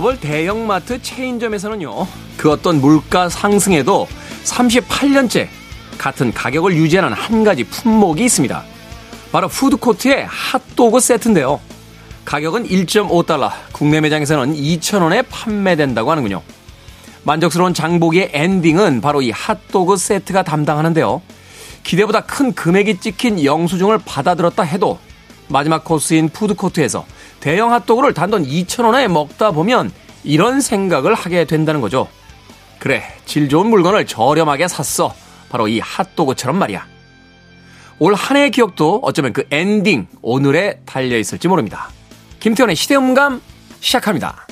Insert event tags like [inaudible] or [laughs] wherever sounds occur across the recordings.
글로벌 대형마트 체인점에서는요, 그 어떤 물가 상승에도 38년째 같은 가격을 유지하는 한 가지 품목이 있습니다. 바로 푸드코트의 핫도그 세트인데요. 가격은 1.5달러, 국내 매장에서는 2,000원에 판매된다고 하는군요. 만족스러운 장보기의 엔딩은 바로 이 핫도그 세트가 담당하는데요. 기대보다 큰 금액이 찍힌 영수증을 받아들었다 해도 마지막 코스인 푸드코트에서 대형 핫도그를 단돈 2,000원에 먹다 보면 이런 생각을 하게 된다는 거죠. 그래, 질 좋은 물건을 저렴하게 샀어. 바로 이 핫도그처럼 말이야. 올 한 해의 기억도 어쩌면 그 엔딩 오늘에 달려 있을지 모릅니다. 김태훈의 시대음감 시작합니다.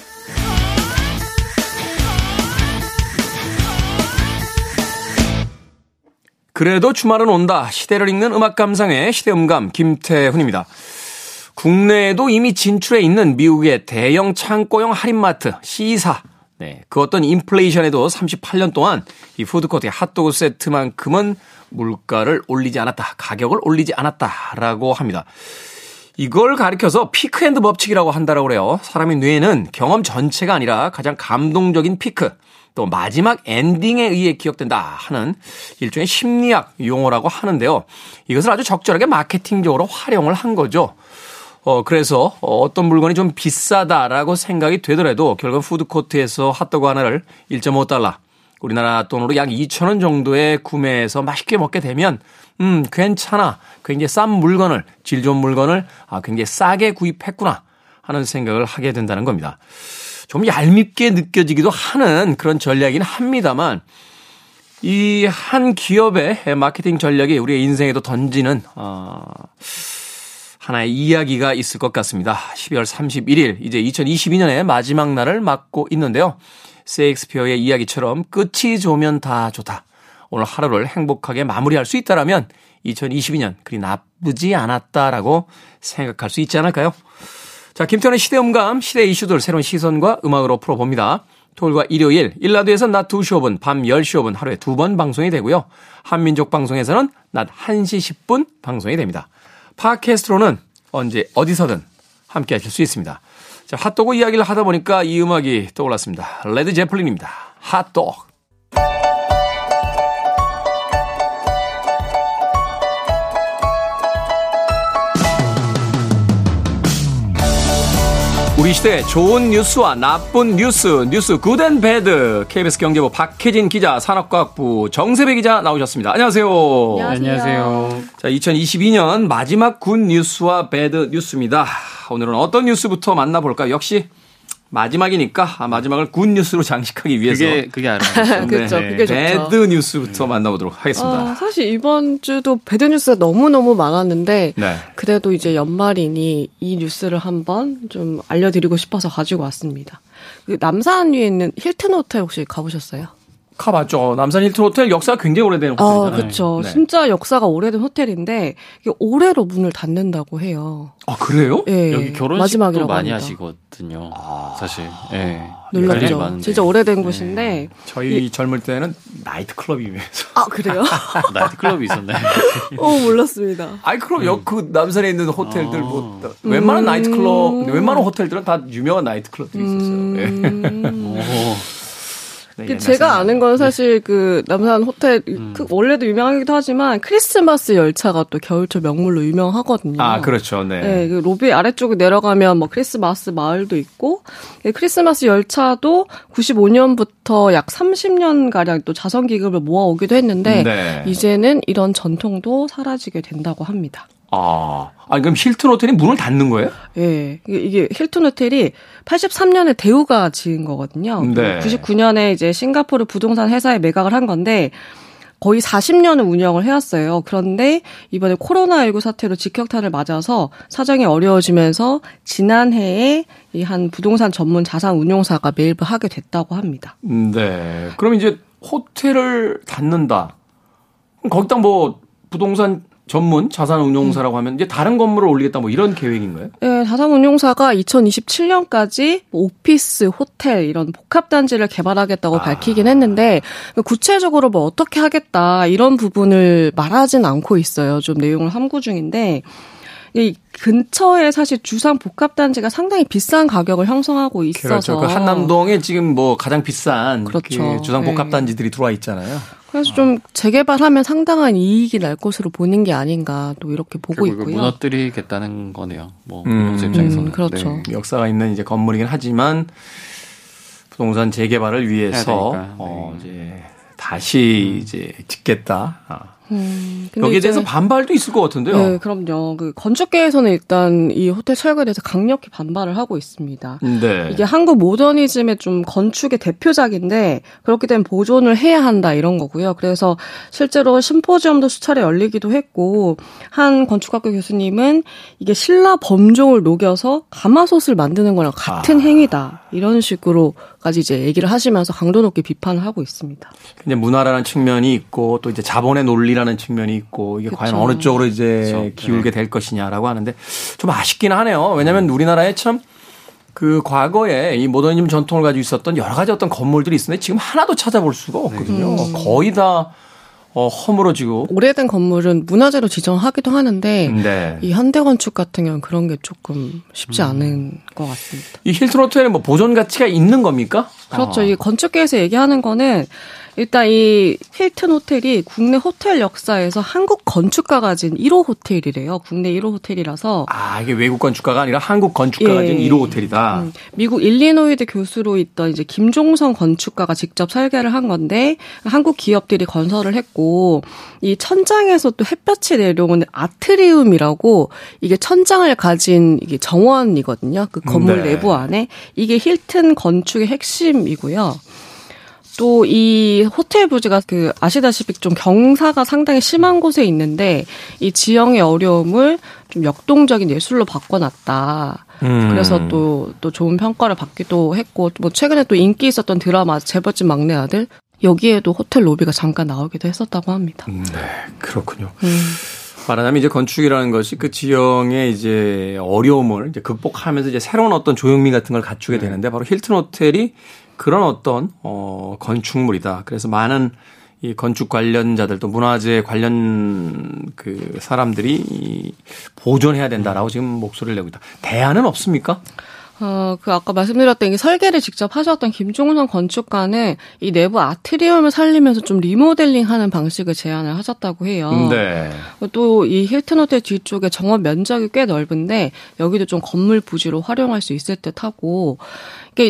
그래도 주말은 온다. 시대를 읽는 음악 감상의 시대음감 김태훈입니다. 국내에도 이미 진출해 있는 미국의 대형 창고형 할인마트 C사. 네, 그 어떤 인플레이션에도 38년 동안 이 푸드코트의 핫도그 세트만큼은 물가를 올리지 않았다. 가격을 올리지 않았다라고 합니다. 이걸 가리켜서 peak-end 법칙이라고 한다라고 그래요. 사람의 뇌에는 경험 전체가 아니라 가장 감동적인 피크, 또 마지막 엔딩에 의해 기억된다 하는 일종의 심리학 용어라고 하는데요. 이것을 아주 적절하게 마케팅적으로 활용을 한 거죠. 어, 그래서 어떤 물건이 좀 비싸다라고 생각이 되더라도 결국 푸드코트에서 핫도그 하나를 1.5달러, 우리나라 돈으로 약 2,000원 정도에 구매해서 맛있게 먹게 되면, 음, 괜찮아. 굉장히 싼 물건을, 질 좋은 물건을, 아, 굉장히 싸게 구입했구나. 하는 생각을 하게 된다는 겁니다. 좀 얄밉게 느껴지기도 하는 그런 전략이긴 합니다만, 이 한 기업의 마케팅 전략이 우리의 인생에도 던지는, 어, 하나의 이야기가 있을 것 같습니다. 12월 31일, 이제 2022년의 마지막 날을 맞고 있는데요. 세익스피어의 이야기처럼 끝이 좋으면 다 좋다. 오늘 하루를 행복하게 마무리할 수 있다라면 2022년 그리 나쁘지 않았다라고 생각할 수 있지 않을까요? 자, 김태훈의 시대음감, 시대 이슈들 새로운 시선과 음악으로 풀어봅니다. 토요일과 일요일, 1라디오에서는 낮 2시 5분, 밤 10시 5분 하루에 두 번 방송이 되고요. 한민족 방송에서는 낮 1시 10분 방송이 됩니다. 팟캐스트로는 언제 어디서든 함께 하실 수 있습니다. 자, 핫도그 이야기를 하다 보니까 이 음악이 떠올랐습니다. 레드 제플린입니다. 핫도그. 우리 시대 좋은 뉴스와 나쁜 뉴스, 뉴스 good and bad. KBS 경제부 박혜진 기자, 산업과학부 정세배 기자 나오셨습니다. 안녕하세요. 안녕하세요. 자, 2022년 마지막 good news와 bad news입니다. 오늘은 어떤 뉴스부터 만나볼까요? 역시 마지막이니까 아, 마지막을 good news로 장식하기 위해서 그게 그게 알아요. 그렇죠. 그게 좋죠. bad news부터 만나보도록 하겠습니다. 아, 사실 이번 주도 bad news가 너무 너무 많았는데 네. 그래도 이제 연말이니 이 뉴스를 한번 좀 알려드리고 싶어서 가지고 왔습니다. 그 남산 위에 있는 힐튼 호텔 혹시 가보셨어요? 가봤죠. 남산 힐튼 호텔 역사가 굉장히 오래된 아, 호텔이잖아요. 그렇죠. 네. 진짜 역사가 오래된 호텔인데 이게 올해로 문을 닫는다고 해요. 아, 그래요? 예, 여기 결혼식도 마지막이라고 많이 합니다. 하시거든요. 사실. 예. 놀랍죠. 진짜 오래된 네. 곳인데 저희 젊을 때는 나이트 클럽이 유명해서. 아 그래요? [laughs] 나이트 클럽이 있었나요? [laughs] 어 몰랐습니다. 아이, 그럼 여, 그 남산에 있는 호텔들 뭐, 아. 웬만한 음. 나이트 클럽, 웬만한 호텔들은 다 유명한 나이트 클럽들이 있었어요. 예. 음. [laughs] 오. 네, 제가 생각. 아는 건 사실 그 남산 호텔 음. 그 원래도 유명하기도 하지만 크리스마스 열차가 또 겨울철 명물로 유명하거든요. 아, 그렇죠. 네. 네, 그 로비 아래쪽에 내려가면 뭐 크리스마스 마을도 있고 예, 크리스마스 열차도 95년부터 약 30년 가량 또 자선 기금을 모아오기도 했는데 네. 이제는 이런 전통도 사라지게 된다고 합니다. 아, 아니, 그럼 힐튼 호텔이 문을 닫는 거예요? 예, 이게, 힐튼 호텔이 83년에 대우가 지은 거거든요. 네. 99년에 이제 싱가포르 부동산 회사에 매각을 한 건데 거의 40년을 운영을 해왔어요. 그런데 이번에 코로나19 사태로 직격탄을 맞아서 사정이 어려워지면서 지난해에 이 한 부동산 전문 자산 운용사가 매입을 하게 됐다고 합니다. 네. 그럼 이제 호텔을 닫는다. 거기다 뭐 부동산 전문 자산운용사라고 하면 이제 다른 건물을 올리겠다 뭐 이런 계획인가요? 네, 자산운용사가 2027년까지 뭐 오피스, 호텔 이런 복합단지를 개발하겠다고 밝히긴 했는데 구체적으로 뭐 어떻게 하겠다 이런 부분을 말하진 않고 있어요. 좀 내용을 함구 중인데 이 근처에 사실 주상 복합 단지가 상당히 비싼 가격을 형성하고 있어서 그렇죠. 그 한남동에 지금 뭐 가장 비싼 그렇죠. 그 주상 네. 복합 단지들이 들어와 있잖아요. 그래서 좀 재개발하면 상당한 이익이 날 것으로 보는 게 아닌가 또 이렇게 보고 있고요. 무너뜨리겠다는 거네요. 뭐 음. 입장에서는 음, 그렇죠. 네. 역사가 있는 이제 건물이긴 하지만 부동산 재개발을 위해서 네. 어 이제 다시 이제 짓겠다. 아. 음, 여기에 대해서 반발도 있을 것 같은데요. 네, 그럼요. 그 건축계에서는 일단 이 호텔 철거에 대해서 강력히 반발을 하고 있습니다. 네. 이게 한국 모더니즘의 좀 건축의 대표작인데 그렇기 때문에 보존을 해야 한다 이런 거고요. 그래서 실제로 심포지엄도 수차례 열리기도 했고 한 건축학교 교수님은 이게 신라 범종을 녹여서 가마솥을 만드는 거랑 같은 아. 행위다 이런 식으로 까지 이제 얘기를 하시면서 강도 높게 비판을 하고 있습니다. 이제 문화라는 측면이 있고 또 이제 자본의 논리라는 측면이 있고 이게 그쵸. 과연 어느 쪽으로 이제 그쵸. 기울게 될 것이냐라고 하는데 좀 아쉽긴 하네요. 왜냐하면 우리나라에 참 그 과거에 이 모더니즘 전통을 가지고 있었던 여러 가지 어떤 건물들이 있었는데 지금 하나도 찾아볼 수가 없거든요. 음. 거의 다 어, 허물어지고. 오래된 건물은 문화재로 지정하기도 하는데 네. 이 현대 건축 같은 경우는 그런 게 조금 쉽지 않은 것 같습니다. 이 힐튼 호텔에 뭐 보존 가치가 있는 겁니까? 그렇죠. 아. 이 건축계에서 얘기하는 거는 일단 이 힐튼 호텔이 국내 호텔 역사에서 한국 건축가가 진 1호 호텔이래요. 국내 1호 호텔이라서 아, 이게 외국 건축가가 아니라 한국 건축가가 예. 진 1호 호텔이다. 음, 미국 일리노이드 교수로 있던 이제 김종성 건축가가 직접 설계를 한 건데 한국 기업들이 건설을 했고 이 천장에서 또 햇볕이 내려오는 아트리움이라고 이게 천장을 가진 이게 정원이거든요. 그 건물 네. 내부 안에 이게 힐튼 건축의 핵심이고요. 또 이 호텔 부지가 그 아시다시피 좀 경사가 상당히 심한 곳에 있는데 이 지형의 어려움을 좀 역동적인 예술로 바꿔놨다. 음. 그래서 또, 또 좋은 평가를 받기도 했고, 뭐 최근에 또 인기 있었던 드라마 재벌집 막내 아들, 여기에도 호텔 로비가 잠깐 나오기도 했었다고 합니다. 네, 그렇군요. 음. 말하자면 이제 건축이라는 것이 그 지형의 이제 어려움을 이제 극복하면서 이제 새로운 어떤 조형미 같은 걸 갖추게 되는데 바로 힐튼 호텔이 그런 어떤 어 건축물이다. 그래서 많은 이 건축 관련자들 또 문화재 관련 그 사람들이 이 보존해야 된다라고 지금 목소리를 내고 있다. 대안은 없습니까? 어, 그 아까 말씀드렸던 이 설계를 직접 하셨던 김종선 건축가는 이 내부 아트리움을 살리면서 좀 리모델링 하는 방식을 제안을 하셨다고 해요. 네. 또이 힐튼 호텔 뒤쪽에 정원 면적이 꽤 넓은데 여기도 좀 건물 부지로 활용할 수 있을 듯 하고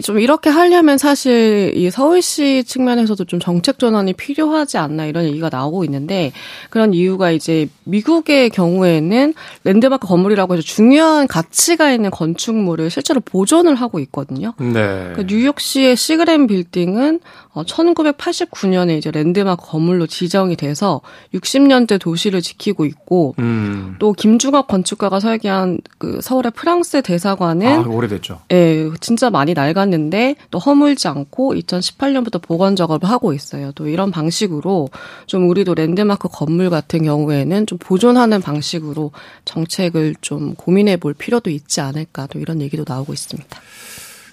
좀 이렇게 하려면 사실 이 서울시 측면에서도 좀 정책 전환이 필요하지 않나 이런 얘기가 나오고 있는데 그런 이유가 이제 미국의 경우에는 랜드마크 건물이라고 해서 중요한 가치가 있는 건축물을 실제로 보존을 하고 있거든요. 네. 그 뉴욕시의 시그램 빌딩은 어, 1989년에 이제 랜드마크 건물로 지정이 돼서 60년대 도시를 지키고 있고 음. 또 김중학 건축가가 설계한 그 서울의 프랑스 대사관은 아, 오래됐죠. 예, 진짜 많이 낡았는데 또 허물지 않고 2018년부터 복원 작업을 하고 있어요. 또 이런 방식으로 좀 우리도 랜드마크 건물 같은 경우에는 좀 보존하는 방식으로 정책을 좀 고민해 볼 필요도 있지 않을까 또 이런 얘기도 나오고 있습니다.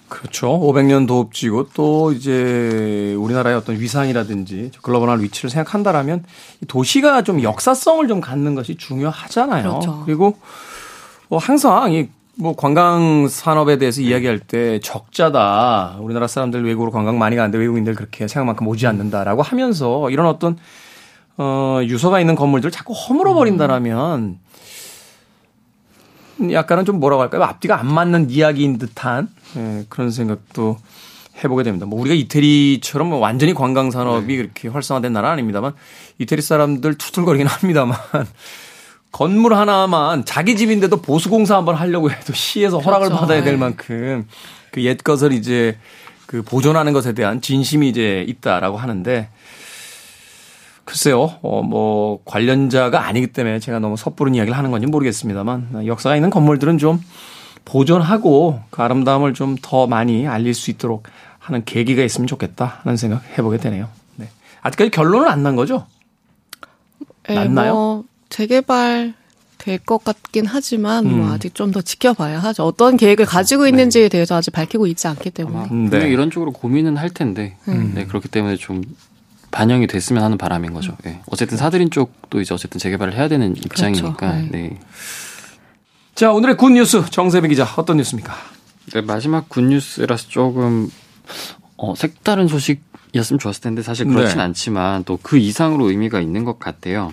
그렇죠. 500년 도읍지고 또 이제 우리나라의 어떤 위상이라든지 글로벌한 위치를 생각한다라면 이 도시가 좀 역사성을 좀 갖는 것이 중요하잖아요. 그렇죠. 리고 뭐 항상 이 뭐 관광 산업에 대해서 이야기할 때 적자다. 우리나라 사람들 외국으로 관광 많이 가는데 외국인들 그렇게 생각만큼 오지 않는다라고 하면서 이런 어떤 어 유서가 있는 건물들을 자꾸 허물어 버린다라면 약간은 좀 뭐라고 할까요? 앞뒤가 안 맞는 이야기인 듯한 예, 그런 생각도 해보게 됩니다. 뭐 우리가 이태리처럼 뭐 완전히 관광 산업이 그렇게 활성화된 나라 아닙니다만 이태리 사람들 투덜거리긴 [laughs] 합니다만 건물 하나만 자기 집인데도 보수 공사 한번 하려고 해도 시에서 허락을 그렇죠. 받아야 될 네. 만큼 그 옛 것을 이제 그 보존하는 것에 대한 진심이 이제 있다라고 하는데 글쎄요, 어, 뭐, 관련자가 아니기 때문에 제가 너무 섣부른 이야기를 하는 건지 모르겠습니다만, 역사가 있는 건물들은 좀 보존하고 그 아름다움을 좀 더 많이 알릴 수 있도록 하는 계기가 있으면 좋겠다 하는 생각 해보게 되네요. 네. 아직까지 결론은 안 난 거죠? 예, 맞나요? 뭐 재개발 될 것 같긴 하지만 뭐 음. 아직 좀 더 지켜봐야 하죠. 어떤 계획을 가지고 있는지에 대해서 아직 밝히고 있지 않기 때문에. 아마 음, 네. 이런 쪽으로 고민은 할 텐데 네, 그렇기 때문에 좀 반영이 됐으면 하는 바람인 거죠. 예. 어쨌든 사들인 쪽도 이제 어쨌든 재개발을 해야 되는 입장이니까. 그렇죠. 네. 네. 자, 오늘의 굿뉴스 정세배 기자 어떤 뉴스입니까? 네, 마지막 굿뉴스라서 조금 어, 색다른 소식이었으면 좋았을 텐데 사실 그렇진 네. 않지만 또 그 이상으로 의미가 있는 것 같아요.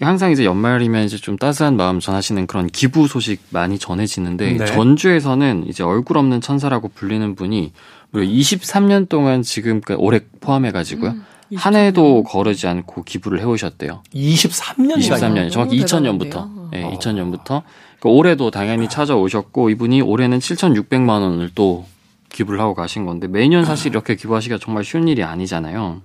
항상 이제 연말이면 이제 좀 따스한 마음 전하시는 그런 기부 소식 많이 전해지는데 네. 전주에서는 이제 얼굴 없는 천사라고 불리는 분이 무려 23년 동안 지금 그 올해 포함해 가지고요. 한 해도 거르지 않고 기부를 해오셨대요. 23년 23년 정확히 너무 2000년부터. 대단한데요? 네, 어. 2000년부터. 그 올해도 당연히 찾아오셨고 이분이 올해는 7,600만 원을 또 기부를 하고 가신 건데 매년 사실 이렇게 기부하시기가 정말 쉬운 일이 아니잖아요.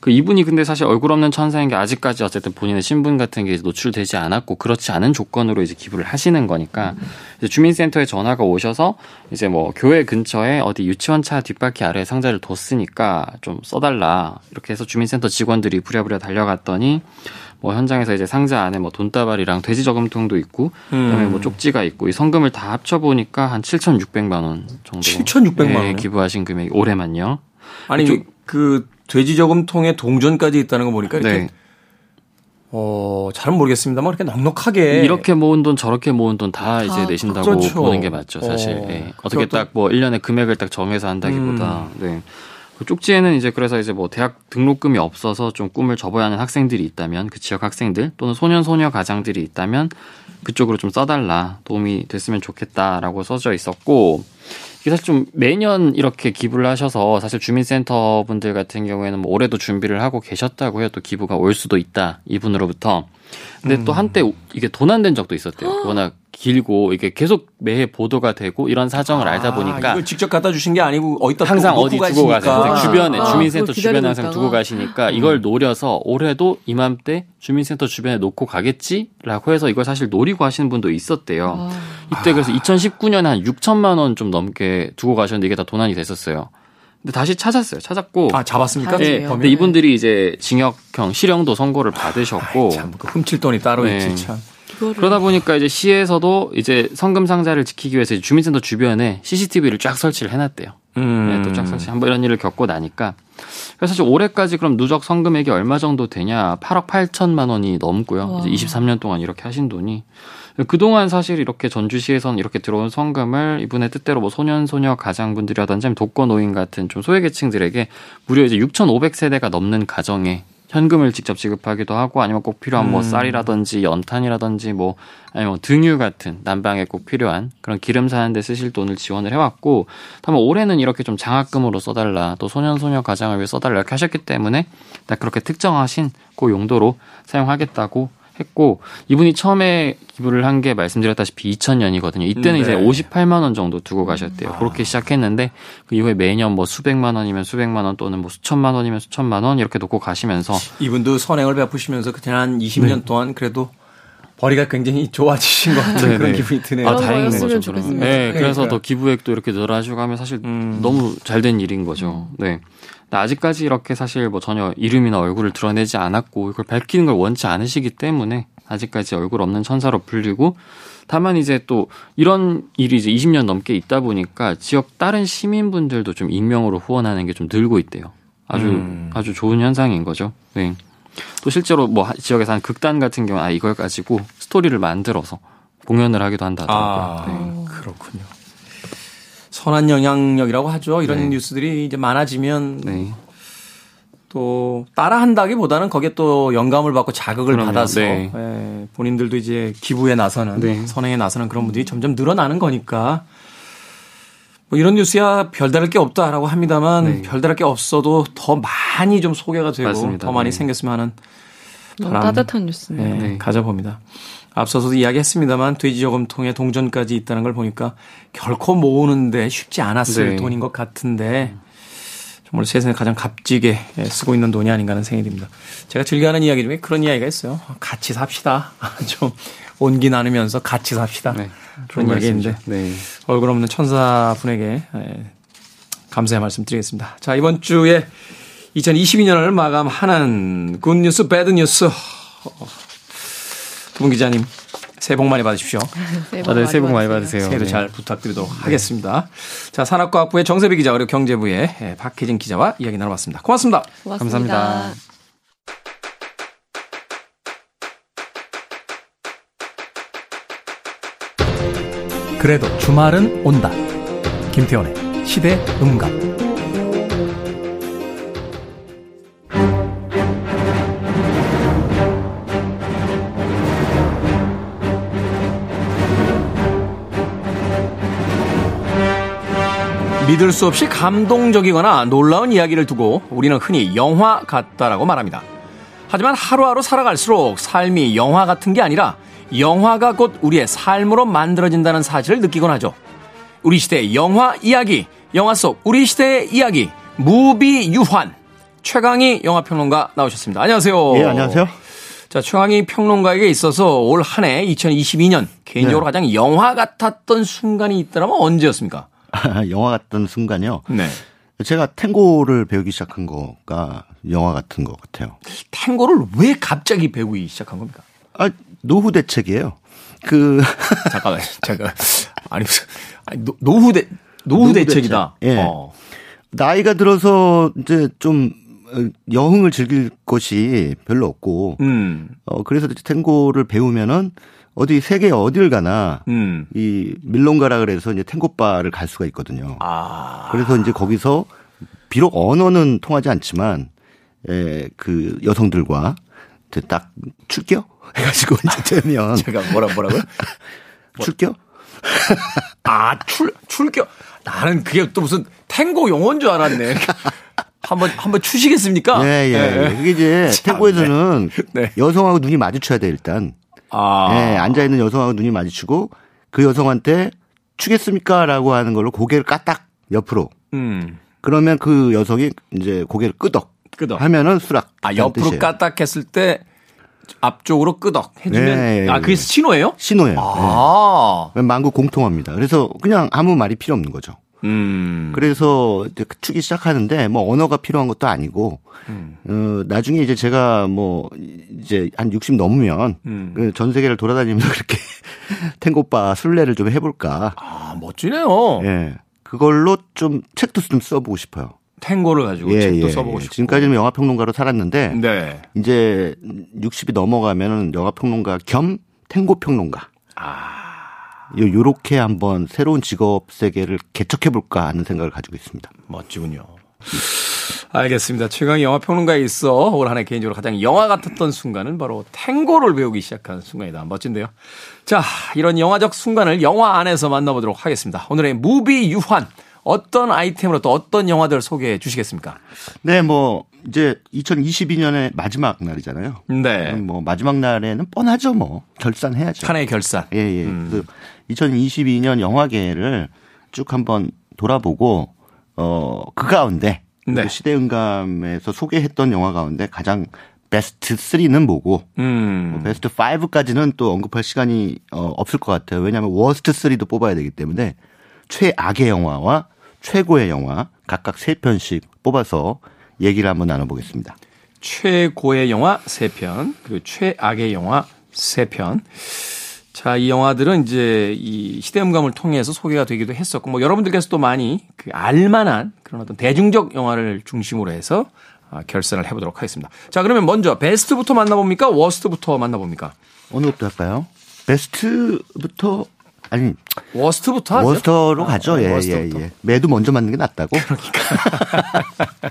그 이분이 근데 사실 얼굴 없는 천사인 게 아직까지 어쨌든 본인의 신분 같은 게 노출되지 않았고 그렇지 않은 조건으로 이제 기부를 하시는 거니까 이제 주민센터에 전화가 오셔서 이제 뭐 교회 근처에 어디 유치원 차 뒷바퀴 아래에 상자를 뒀으니까 좀 써달라 이렇게 해서 주민센터 직원들이 부랴부랴 달려갔더니 뭐 현장에서 이제 상자 안에 뭐 돈다발이랑 돼지 저금통도 있고 그다음에 음. 뭐 쪽지가 있고 이 성금을 다 합쳐 보니까 한 7,600만 원 정도 7,600만 예, 원이요? 기부하신 금액이 올해만요. 아니 좀- 그 돼지 저금통에 동전까지 있다는 거 보니까 이렇게 네. 어 잘은 모르겠습니다만 이렇게 넉넉하게 이렇게 모은 돈 저렇게 모은 돈 다 이제 다 내신다고 그렇죠. 보는 게 맞죠, 사실. 어. 예. 어떻게 그것도- 딱뭐 1년에 금액을 딱 정해서 한다기보다. 음. 네. 그 쪽지에는 이제 그래서 이제 뭐 대학 등록금이 없어서 좀 꿈을 접어야 하는 학생들이 있다면 그 지역 학생들 또는 소년 소녀 가장들이 있다면 그쪽으로 좀 써달라 도움이 됐으면 좋겠다라고 써져 있었고 이게 사실 좀 매년 이렇게 기부를 하셔서 사실 주민센터 분들 같은 경우에는 뭐 올해도 준비를 하고 계셨다고 해요. 또 기부가 올 수도 있다 이분으로부터 근데 또 한때 이게 도난된 적도 있었대요 워낙 길고 이게 계속 매해 보도가 되고 이런 사정을 알다 보니까 아, 이걸 직접 갖다 주신 게 아니고 어디다 항상 어디 두고. 가세요. 아. 주변에 아, 주민센터 주변에 항상. 두고 가시니까 이걸 노려서 올해도 이맘때 주민센터 주변에 놓고 가겠지라고 해서 이걸 사실 노리고 하시는 분도 있었대요. 아, 이때 그래서 2019년에 한 6천만 원 좀 넘게 두고 가셨는데 이게 다 도난이 됐었어요. 근데 다시 찾았어요. 찾았고 아 잡았습니까? 예, 네. 근데 이분들이 이제 징역형 실형도 선고를 받으셨고 참그 훔칠 돈이 따로 네. 있지 참. 그러다 보니까 이제 시에서도 이제 성금 상자를 지키기 위해서 주민센터 주변에 CCTV를 쫙 설치를 해놨대요. 음. 네, 또쫙 설치 한번 이런 일을 겪고 나니까 그래서 사실 올해까지 그럼 누적 성금액이 얼마 정도 되냐 8억 8천만 원이 넘고요. 와. 이제 23년 동안 이렇게 하신 돈이 그동안 사실 이렇게 전주시에서는 이렇게 들어온 성금을 이분의 뜻대로 뭐 소년 소녀 가장분들이라든지 아니면 독거 노인 같은 좀 소외계층들에게 무려 이제 6,500세대가 넘는 가정에 현금을 직접 지급하기도 하고 아니면 꼭 필요한 뭐 음. 쌀이라든지 연탄이라든지 뭐 아니면 뭐 등유 같은 난방에 꼭 필요한 그런 기름 사는 데 쓰실 돈을 지원을 해왔고 다만 올해는 이렇게 좀 장학금으로 써달라 또 소년 소녀 가장을 위해 써달라 이렇게 하셨기 때문에 딱 그렇게 특정하신 그 용도로 사용하겠다고 했고 이분이 처음에 기부를 한 게 말씀드렸다시피 2000년이거든요. 이때는 음, 이제 네. 58만 원 정도 두고 가셨대요. 그렇게 시작했는데 그 이후에 매년 뭐 수백만 원이면 수백만 원 또는 뭐 수천만 원이면 수천만 원 이렇게 놓고 가시면서 이분도 선행을 베푸시면서 그냥 한 20년 동안 그래도 벌이가 굉장히 좋아지신 것 같은 네, 그런 네. 기분이 드네요. 아, 다행인 거죠. 좋겠습니다. 네, 그래서 그러니까. 더 기부액도 이렇게 늘어나시고 하면 사실 음. 너무 잘 된 일인 거죠. 네. 아직까지 이렇게 사실 뭐 전혀 이름이나 얼굴을 드러내지 않았고 이걸 밝히는 걸 원치 않으시기 때문에 아직까지 얼굴 없는 천사로 불리고 다만 이제 또 이런 일이 이제 20년 넘게 있다 보니까 지역 다른 시민분들도 좀 익명으로 후원하는 게 좀 늘고 있대요. 아주 음. 아주 좋은 현상인 거죠. 네. 또 실제로 뭐 하- 지역에서 한 극단 같은 경우 아 이걸 가지고 스토리를 만들어서 공연을 하기도 한다더라고요. 아, 네. 그렇군요. 선한 영향력이라고 하죠. 이런 네. 뉴스들이 이제 많아지면 네. 또 따라한다기보다는 거기에 또 영감을 받고 자극을 그럼요. 받아서 네. 예, 본인들도 이제 기부에 나서는 네. 선행에 나서는 그런 분들이 점점 늘어나는 거니까 뭐 이런 뉴스야 별다를 게 없다라고 합니다만 네. 별다를 게 없어도 더 많이 좀 소개가 되고 맞습니다. 더 많이 네. 생겼으면 하는 너무 바람. 따뜻한 뉴스네요. 네, 네. 가져봅니다. 앞서서도 이야기했습니다만 돼지 저금통에 동전까지 있다는 걸 보니까 결코 모으는데 쉽지 않았을 네. 돈인 것 같은데 정말 세상에 가장 값지게 쓰고 있는 돈이 아닌가 하는 생각이 듭니다. 제가 즐겨하는 이야기 중에 그런 이야기가 있어요. 같이 삽시다. [laughs] 좀 온기 나누면서 같이 삽시다. 네. 그런 이야기인데. 네. 얼굴 없는 천사분에게 예, 감사의 말씀 드리겠습니다. 자, 이번 주에 2022년을 마감하는 굿뉴스, 배드뉴스. 두분 기자님, 새해 복 많이 받으십시오. [laughs] 새해 아, 네, 새해 복 많이 받으세요. 새해도 네. 잘 부탁드리도록 하겠습니다. 자, 산업과학부의 정세비 기자, 그리고 경제부의 예, 박혜진 기자와 이야기 나눠봤습니다. 고맙습니다. 고맙습니다. 감사합니다. 그래도 주말은 온다. 김태원의 시대 음감. 믿을 수 없이 감동적이거나 놀라운 이야기를 두고 우리는 흔히 영화 같다라고 말합니다. 하지만 하루하루 살아갈수록 삶이 영화 같은 게 아니라 영화가 곧 우리의 삶으로 만들어진다는 사실을 느끼곤 하죠. 우리 시대의 영화 이야기, 영화 속 우리 시대의 이야기, 무비 유환. 최강희 영화평론가 나오셨습니다. 안녕하세요. 예, 안녕하세요. 자, 최강희 평론가에게 있어서 올 한 해 2022년 개인적으로 네. 가장 영화 같았던 순간이 있다면 언제였습니까? [laughs] 영화 같던 순간이요. 네. 제가 탱고를 배우기 시작한 거가 영화 같은 것 같아요. 탱고를 왜 갑자기 배우기 시작한 겁니까? 아, 노후 대책이에요. 그 [laughs] 잠깐만, 제가 아니 아니 노후 대 노후, 대책이다. 대책. 예. 어. 나이가 들어서 이제 좀 여흥을 즐길 것이 별로 없고, 음. 어 그래서 탱고를 배우면은 어디 세계 어딜 가나 음. 이 밀롱가라 그래서 이제 탱고바를 갈 수가 있거든요. 아. 그래서 이제 거기서 비록 언어는 통하지 않지만 에, 그 여성들과 딱 출겨 [laughs] 해가지고 이제 되면 제가 뭐라 뭐라고요? [laughs] 출겨? 아, 출, 출겨. 나는 그게 또 무슨 탱고 용어인 줄 알았네. [laughs] 한번, 한번 추시겠습니까? 예, 예. 네. 그게 이제 탱고에서는 네. 여성하고 눈이 마주쳐야 돼, 일단. 아. 예, 앉아 있는 여성하고 눈이 마주치고 그 여성한테 추겠습니까? 라고 하는 걸로 고개를 까딱 옆으로. 음. 그러면 그 여성이 이제 고개를 끄덕. 끄덕. 하면은 수락. 아, 옆으로 뜻이에요. 까딱 했을 때 앞쪽으로 끄덕 해주면 네, 아 그게 신호예요? 신호예요. 아. 네. 만국 공통합니다. 그래서 그냥 아무 말이 필요 없는 거죠. 음. 그래서 이제 추기 시작하는데 뭐 언어가 필요한 것도 아니고 음. 어, 나중에 이제 제가 뭐 이제 한 60 넘으면 음. 그전 세계를 돌아다니면서 [laughs] 그렇게 탱고바 순례를 좀 해볼까. 아 멋지네요. 예. 그걸로 좀 책도 좀 써보고 싶어요. 탱고를 가지고 예, 책도 예, 써보고 예. 싶고. 지금까지는 영화 평론가로 살았는데 네. 이제 60이 넘어가면은 영화 평론가 겸 탱고 평론가. 아. 요 요렇게 한번 새로운 직업 세계를 개척해 볼까 하는 생각을 가지고 있습니다. 멋지군요. 알겠습니다. 최강 영화 평론가에 있어 올 한해 개인적으로 가장 영화 같았던 순간은 바로 탱고를 배우기 시작한 순간이다. 멋진데요. 자, 이런 영화적 순간을 영화 안에서 만나보도록 하겠습니다. 오늘의 무비 유환. 어떤 아이템으로 또 어떤 영화들 소개해 주시겠습니까? 네, 뭐 이제 2022년의 마지막 날이잖아요. 네. 뭐 마지막 날에는 뻔하죠, 뭐 결산해야죠. 칸의 결산. 예, 예. 음. 그 2022년 영화계를 쭉 한번 돌아보고 어그 가운데 네. 그 시대음감에서 소개했던 영화 가운데 가장 베스트 3는 뭐고 음. 뭐 베스트 5까지는 또 언급할 시간이 어, 없을 것 같아요. 왜냐하면 워스트 3도 뽑아야 되기 때문에 최악의 영화와 최고의 영화 각각 3편씩 뽑아서 얘기를 한번 나눠보겠습니다. 최고의 영화 3편, 그리고 최악의 영화 3편. 자, 이 영화들은 이제 이 시대음감을 통해서 소개가 되기도 했었고, 뭐 여러분들께서 도 많이 그 알만한 그런 어떤 대중적 영화를 중심으로 해서 아, 결산을 해보도록 하겠습니다. 자, 그러면 먼저 베스트부터 만나봅니까? worst부터 만나봅니까? 어느 것부터 할까요? 베스트부터 아니 worst부터 하죠. worst로 아, 가죠. 예, worst부터. 예, 예. 매도 먼저 맞는 게 낫다고. 그러니까. [laughs]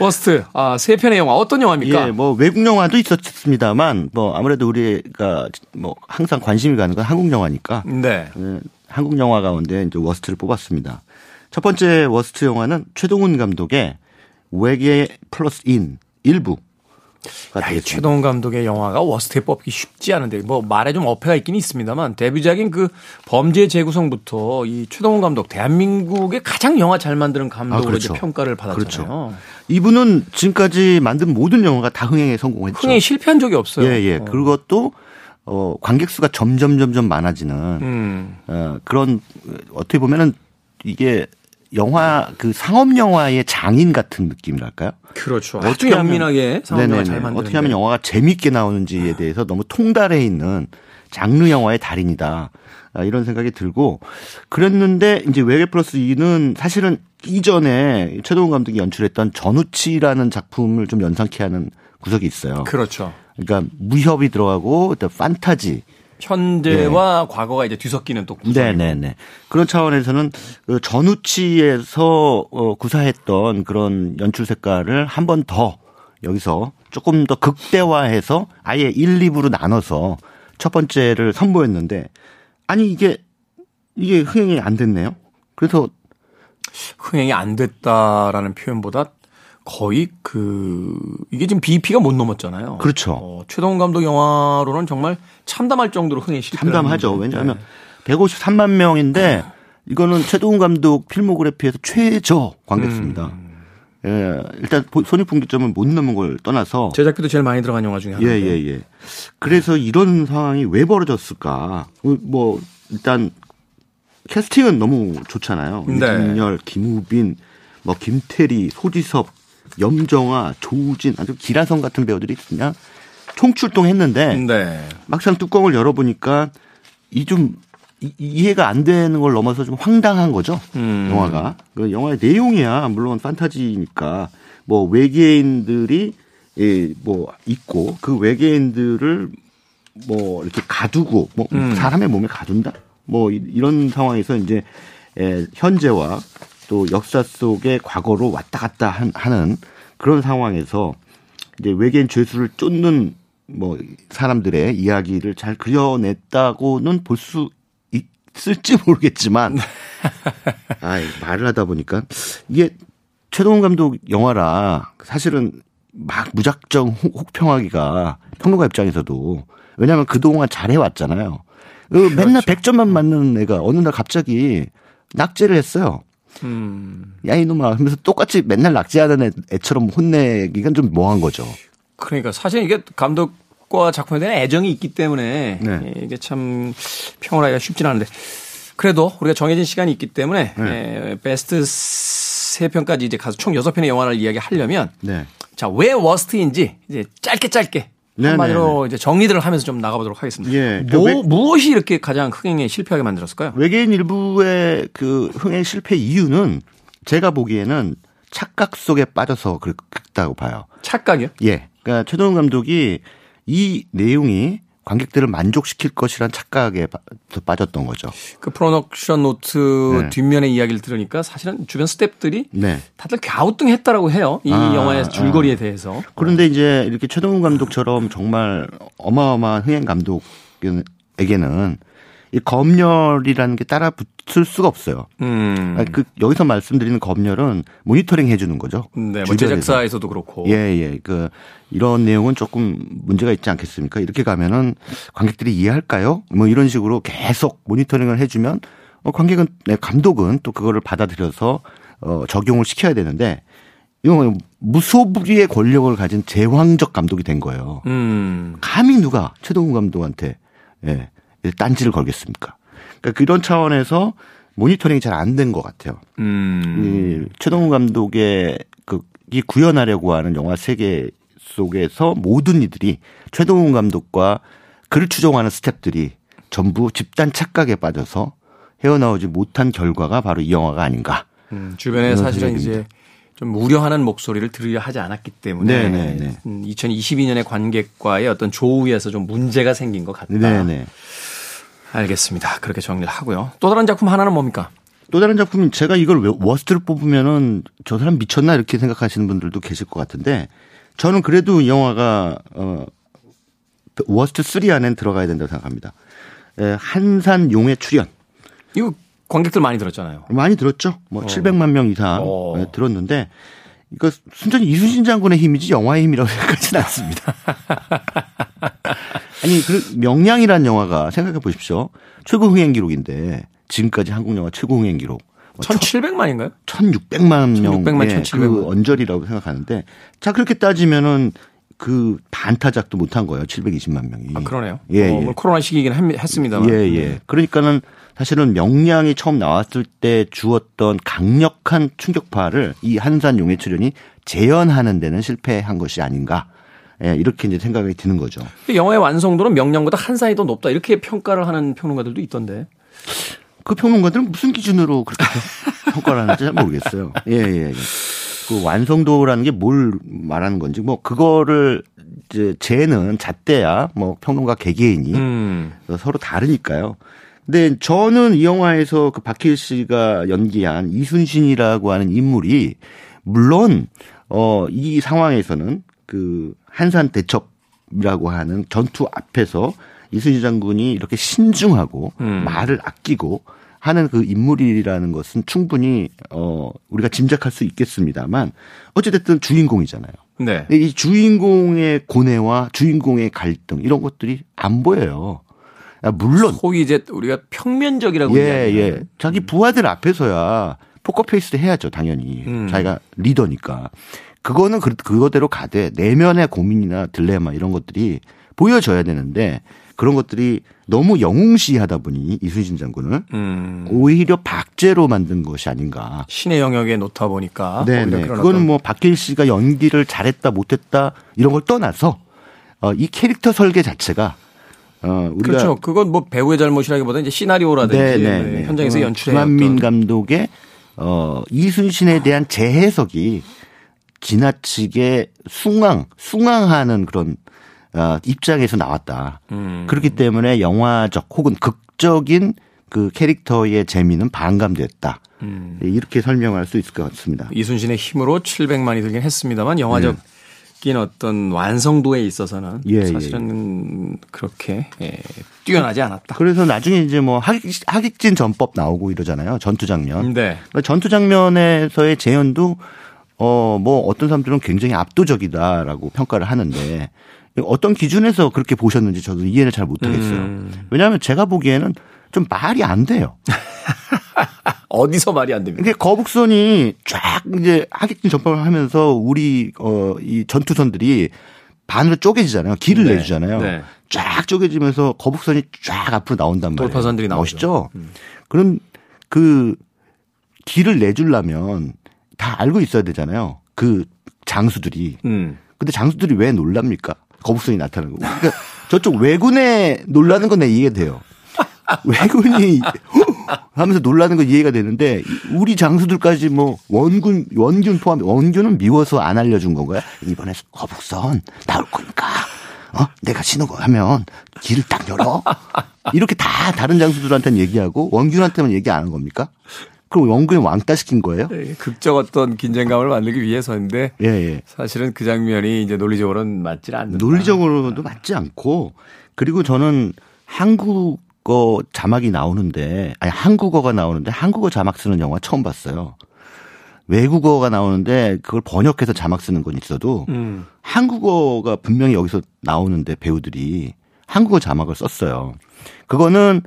worst. 아, 세 편의 영화 어떤 영화입니까? 예, 뭐 외국 영화도 있었습니다만 뭐 아무래도 우리가 뭐 항상 관심이 가는 건 한국 영화니까. 네. 예, 한국 영화 가운데 이제 worst를 뽑았습니다. 첫 번째 worst 영화는 최동훈 감독의 외계 플러스 인 일부. 야, 이 최동훈 감독의 영화가 worst에 뽑기 쉽지 않은데 뭐 말에 좀 어폐가 있긴 있습니다만 데뷔작인 그 범죄 재구성부터 이 최동훈 감독 대한민국의 가장 영화 잘 만드는 감독으로 아, 그렇죠. 평가를 받았잖아요. 그렇죠. 이분은 지금까지 만든 모든 영화가 다 흥행에 성공했죠. 흥행 실패한 적이 없어요. 예, 예. 어. 그것도 어 관객 수가 점점 점점 많아지는 음. 어 그런 어떻게 보면은 이게 영화 그 상업 영화의 장인 같은 느낌이랄까요? 그렇죠. 어떻게 영민하게 상업 영화 잘 만드는 어떻게 하면 영화가 재밌게 나오는지에 대해서 너무 통달해 있는 장르 영화의 달인이다. 아, 이런 생각이 들고 그랬는데 이제 외계 플러스 2는 사실은 이전에 최동훈 감독이 연출했던 전우치라는 작품을 좀 연상케 하는 구석이 있어요. 그렇죠. 그러니까 무협이 들어가고 또 판타지 현재와 과거가 이제 뒤섞이는 또 구성. 네네네. 그런 차원에서는 그 전우치에서 어, 구사했던 그런 연출 색깔을 한 번 더 여기서 조금 더 극대화해서 아예 1, 2부로 나눠서 첫 번째를 선보였는데 아니 이게 이게 흥행이 안 됐네요. 그래서 흥행이 안 됐다라는 표현보다 거의 그 이게 지금 BP가 못 넘었잖아요. 그렇죠. 어, 최동훈 감독 영화로는 정말 참담할 정도로 흥행 실패. 참담하죠. 왜냐하면 네. 153만 명인데 이거는 최동훈 감독 필모그래피에서 최저 관객수입니다. 음. 예, 일단 손익분기점은 못 넘은 걸 떠나서 제작비도 제일 많이 들어간 영화 중에 하나인데. 예, 예, 예. 그래서 이런 상황이 왜 벌어졌을까? 뭐 일단 캐스팅은 너무 좋잖아요. 네. 이진열, 김우빈, 뭐 김태리, 소지섭, 염정아, 조우진 아주 기라성 같은 배우들이 그냥 총출동했는데 네. 막상 뚜껑을 열어보니까 이 좀 이해가 안 되는 걸 넘어서 좀 황당한 거죠. 음. 영화가. 그 영화의 내용이야 물론 판타지니까 뭐 외계인들이 예, 뭐 있고 그 외계인들을 뭐 이렇게 가두고 뭐 음. 사람의 몸에 가둔다 뭐 이- 이런 상황에서 이제 예, 현재와 또 역사 속의 과거로 왔다 갔다 한- 하는 그런 상황에서 이제 외계인 죄수를 쫓는 뭐 사람들의 이야기를 잘 그려냈다고는 볼 수 있을지 모르겠지만 [laughs] 아 말을 하다 보니까 이게 최동훈 감독 영화라 사실은 막 무작정 혹- 혹평하기가 평론가 입장에서도 왜냐하면 그동안 잘해왔잖아요. 그 맨날 100점만 맞는 애가 어느 날 갑자기 낙제를 했어요. 음. 야 이놈아 하면서 똑같이 맨날 낙제하는 애, 애처럼 혼내기가 좀 뭐한 거죠. 그러니까 사실 이게 감독과 작품에 대한 애정이 있기 때문에 네. 예, 이게 참 평을 하기가 쉽진 않은데 그래도 우리가 정해진 시간이 있기 때문에 네. 예, 베스트 세 편까지 이제 가서 총 여섯 편의 영화를 이야기하려면 네. 자 왜 worst인지 이제 짧게 짧게 네, 한마디로 이제 정리들을 하면서 좀 나가보도록 하겠습니다. 예, 뭐, 그 왜- 무엇이 이렇게 가장 흥행에 실패하게 만들었을까요? 외계인 일부의 그 흥행 실패 이유는 제가 보기에는 착각 속에 빠져서 그랬다고 봐요. 착각이요? 예. 그러니까 최동훈 감독이 이 내용이 관객들을 만족시킬 것이란 착각에 빠- 빠졌던 거죠. 그 프로덕션 노트 네. 뒷면의 이야기를 들으니까 사실은 주변 스탭들이 네. 다들 갸우뚱했다라고 해요. 이 아, 영화의 줄거리에 대해서. 그런데 이제 이렇게 최동훈 감독처럼 정말 어마어마한 흥행 감독에게는 이 검열이라는 게 따라 붙을 수가 없어요. 음. 아니, 그 여기서 말씀드리는 검열은 모니터링 해주는 거죠. 네, 뭐. 제작사에서도 그렇고. 예, 예. 그, 이런 내용은 조금 문제가 있지 않겠습니까? 이렇게 가면은 관객들이 이해할까요? 뭐 이런 식으로 계속 모니터링을 해주면, 어, 관객은, 네, 감독은 또 그거를 받아들여서, 어, 적용을 시켜야 되는데, 이건 무소불위의 권력을 가진 제왕적 감독이 된 거예요. 음. 감히 누가 최동훈 감독한테, 예, 딴지를 걸겠습니까? 그러니까 그런 차원에서 모니터링이 잘 안 된 것 같아요. 음. 이 최동훈 감독의 그, 이 구현하려고 하는 영화 세계 속에서 모든 이들이 최동훈 감독과 그를 추종하는 스탭들이 전부 집단 착각에 빠져서 헤어나오지 못한 결과가 바로 이 영화가 아닌가. 음, 주변에 사실은. 이제 좀 우려하는 목소리를 들으려 하지 않았기 때문에 네, 네, 네. 음, 2022년의 관객과의 어떤 조우에서 좀 문제가 생긴 것 같다. 네네. 알겠습니다. 그렇게 정리를 하고요. 또 다른 작품 하나는 뭡니까? 또 다른 작품은 제가 이걸 왜 워스트를 뽑으면은 저 사람 미쳤나 이렇게 생각하시는 분들도 계실 것 같은데 저는 그래도 이 영화가 어 워스트 3 안엔 들어가야 된다고 생각합니다. 에, 한산 용의 출연 이거 관객들 많이 들었잖아요. 많이 들었죠. 뭐 700만 명 이상 어. 네, 들었는데 이거 순전히 이순신 장군의 힘이지 영화의 힘이라고 생각하지는 않습니다. [laughs] 아니 그 명량이라는 영화가 생각해 보십시오. 최고 흥행 기록인데 지금까지 한국 영화 최고 흥행 기록. 뭐 1,700만인가요? 1,600만 1600만, 명의 1700만. 그 언저리라고 생각하는데 자 그렇게 따지면은 그 반타작도 못한 거예요. 720만 명이. 아, 그러네요. 예, 어, 예. 뭐 코로나 시기이긴 했- 했습니다만. 예, 예. 그러니까는 사실은 명량이 처음 나왔을 때 주었던 강력한 충격파를 이 한산 용의 출연이 재현하는 데는 실패한 것이 아닌가. 예, 이렇게 이제 생각이 드는 거죠. 근데 영화의 완성도는 명량보다 한 살이 더 높다. 이렇게 평가를 하는 평론가들도 있던데. 그 평론가들은 무슨 기준으로 그렇게 평가를 하는지 잘 모르겠어요. 예, 예, 예. 그 완성도라는 게 뭘 말하는 건지 뭐 그거를 이제 쟤는 잣대야 뭐 평론가 개개인이 음. 서로 다르니까요. 근데 저는 이 영화에서 그 박힐 씨가 연기한 이순신이라고 하는 인물이 물론 어 이 상황에서는 그 한산 대첩이라고 하는 전투 앞에서 이순신 장군이 이렇게 신중하고 음. 말을 아끼고 하는 그 인물이라는 것은 충분히 어 우리가 짐작할 수 있겠습니다만 어찌됐든 주인공이잖아요. 네. 이 주인공의 고뇌와 주인공의 갈등 이런 것들이 안 보여요. 아, 물론 소위 이제 우리가 평면적이라고 예, 이야기하는. 예. 자기 부하들 앞에서야 포커페이스를 해야죠, 당연히. 음. 자기가 리더니까. 그거는 그, 그거대로 가되 내면의 고민이나 딜레마 이런 것들이 보여져야 되는데 그런 것들이 너무 영웅시하다 보니 이순신 장군을 음. 오히려 박제로 만든 것이 아닌가. 신의 영역에 놓다 보니까 네네. 그런 그거는 뭐 박길 씨가 연기를 잘했다 못했다 이런 걸 떠나서 어, 이 캐릭터 설계 자체가 어, 우리가 그렇죠. 그건 뭐 배우의 잘못이라기보다 이제 시나리오라든지 네, 현장에서 연출해 김한민 감독의 어, 이순신에 대한 재해석이 지나치게 숭앙, 숭앙하는 그런 어, 입장에서 나왔다. 음. 그렇기 때문에 영화적 혹은 극적인 그 캐릭터의 재미는 반감됐다. 음. 이렇게 설명할 수 있을 것 같습니다. 이순신의 힘으로 700만이 들긴 했습니다만 영화적 인 어떤 완성도에 있어서는 예, 사실은 그렇게 예, 뛰어나지 않았다. 그래서 나중에 이제 뭐 하객, 하객 진 전법 나오고 이러잖아요. 전투 장면. 네. 그러니까 전투 장면에서의 재현도 어 뭐 어떤 사람들은 굉장히 압도적이다라고 평가를 하는데 어떤 기준에서 그렇게 보셨는지 저도 이해를 잘 못하겠어요. 음. 왜냐하면 제가 보기에는 좀 말이 안 돼요. [laughs] [laughs] 어디서 말이 안 됩니까? 이게 거북선이 쫙 이제 하객진 전법을 하면서 우리 어 이 전투선들이 반으로 쪼개지잖아요. 길을 네. 내주잖아요. 네. 쫙 쪼개지면서 거북선이 쫙 앞으로 나온단 말이에요. 돌파선들이 나오죠. 음. 멋있죠. 그럼 그 길을 내주려면 다 알고 있어야 되잖아요. 그 장수들이. 음. 근데 장수들이 왜 놀랍니까? 거북선이 나타나고. 그러니까 저쪽 왜군에 놀라는 건 내 이해가 돼요. [laughs] 왜군이 하면서 놀라는 건 이해가 되는데 우리 장수들까지 뭐 원군 원균 포함 원균은 미워서 안 알려준 건가요? 이번에 거북선 나올 거니까 어 내가 신호고 하면 길을 딱 열어 이렇게 다 다른 장수들한테는 얘기하고 원균한테만 얘기 안 한 겁니까? 그럼 원균이 왕따 시킨 거예요? 예, 극적 어떤 긴장감을 만들기 위해서인데 예 예. 사실은 그 장면이 이제 논리적으로는 맞지 않는다. 논리적으로도 맞지 않고 그리고 저는 한국 어 자막이 나오는데 아니 한국어가 나오는데 한국어 자막 쓰는 영화 처음 봤어요. 외국어가 나오는데 그걸 번역해서 자막 쓰는 건 있어도 음. 한국어가 분명히 여기서 나오는데 배우들이 한국어 자막을 썼어요. 그거는